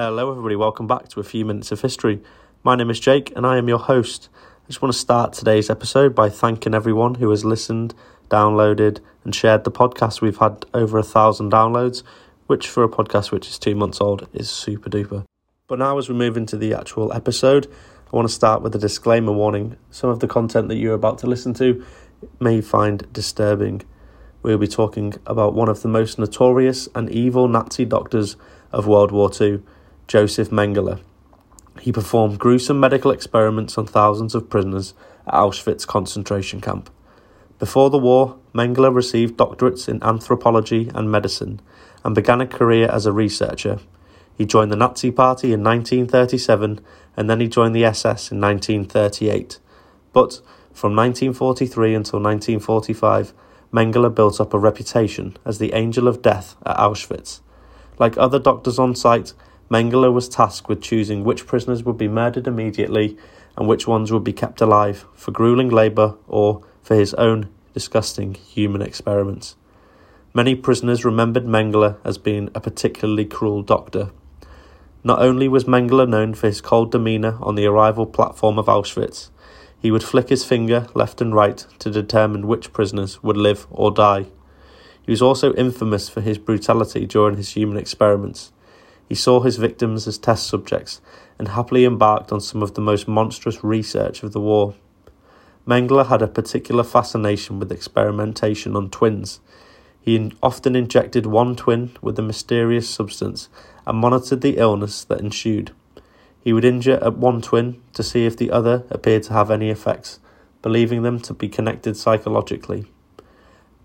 Hello, everybody. Welcome back to a few minutes of history. My name is Jake, and I am your host. I just want to start today's episode by thanking everyone who has listened, downloaded, and shared the podcast. We've had over a thousand downloads, which for a podcast which is two months old is super duper. But now, as we move into the actual episode, I want to start with a disclaimer warning. Some of the content that you're about to listen to may find disturbing. We'll be talking about one of the most notorious and evil Nazi doctors of World War II Josef Mengele. He performed gruesome medical experiments on thousands of prisoners at Auschwitz concentration camp. Before the war, Mengele received doctorates in anthropology and medicine and began a career as a researcher. He joined the Nazi Party in 1937 and then he joined the SS in 1938. But from 1943 until 1945, Mengele built up a reputation as the angel of death at Auschwitz. Like other doctors on site, Mengele was tasked with choosing which prisoners would be murdered immediately and which ones would be kept alive for grueling labour or for his own disgusting human experiments. Many prisoners remembered Mengele as being a particularly cruel doctor. Not only was Mengele known for his cold demeanour on the arrival platform of Auschwitz, he would flick his finger left and right to determine which prisoners would live or die. He was also infamous for his brutality during his human experiments. He saw his victims as test subjects and happily embarked on some of the most monstrous research of the war. Mengele had a particular fascination with experimentation on twins. He often injected one twin with a mysterious substance and monitored the illness that ensued. He would injure uh, one twin to see if the other appeared to have any effects, believing them to be connected psychologically.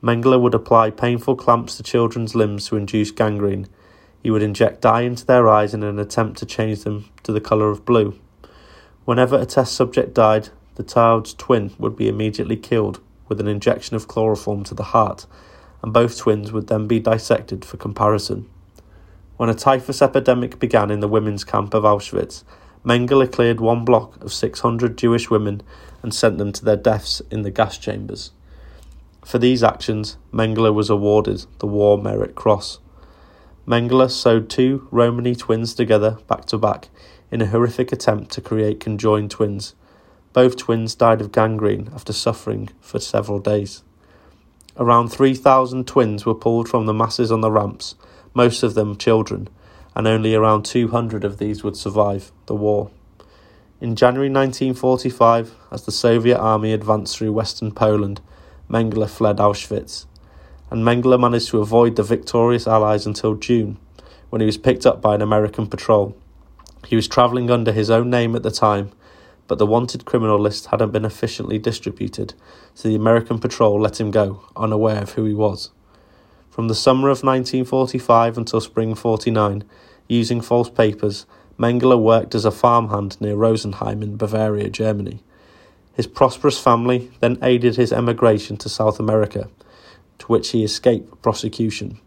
Mengele would apply painful clamps to children's limbs to induce gangrene he would inject dye into their eyes in an attempt to change them to the colour of blue. Whenever a test subject died, the child's twin would be immediately killed with an injection of chloroform to the heart, and both twins would then be dissected for comparison. When a typhus epidemic began in the women's camp of Auschwitz, Mengele cleared one block of 600 Jewish women and sent them to their deaths in the gas chambers. For these actions, Mengele was awarded the War Merit Cross. Mengele sewed two Romany twins together back to back in a horrific attempt to create conjoined twins. Both twins died of gangrene after suffering for several days. Around 3,000 twins were pulled from the masses on the ramps, most of them children, and only around 200 of these would survive the war. In January 1945, as the Soviet army advanced through western Poland, Mengele fled Auschwitz and Mengele managed to avoid the victorious Allies until June, when he was picked up by an American patrol. He was travelling under his own name at the time, but the wanted criminal list hadn't been efficiently distributed, so the American patrol let him go, unaware of who he was. From the summer of 1945 until spring 49, using false papers, Mengele worked as a farmhand near Rosenheim in Bavaria, Germany. His prosperous family then aided his emigration to South America, to which he escaped prosecution,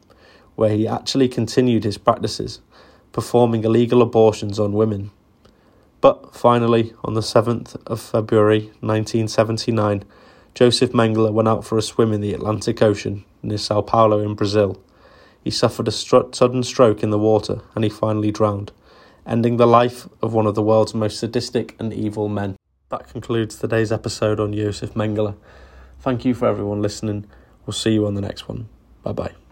where he actually continued his practices, performing illegal abortions on women. But finally, on the 7th of February 1979, Josef Mengele went out for a swim in the Atlantic Ocean near Sao Paulo in Brazil. He suffered a sudden stroke in the water and he finally drowned, ending the life of one of the world's most sadistic and evil men. That concludes today's episode on Josef Mengele. Thank you for everyone listening. We'll see you on the next one. Bye bye.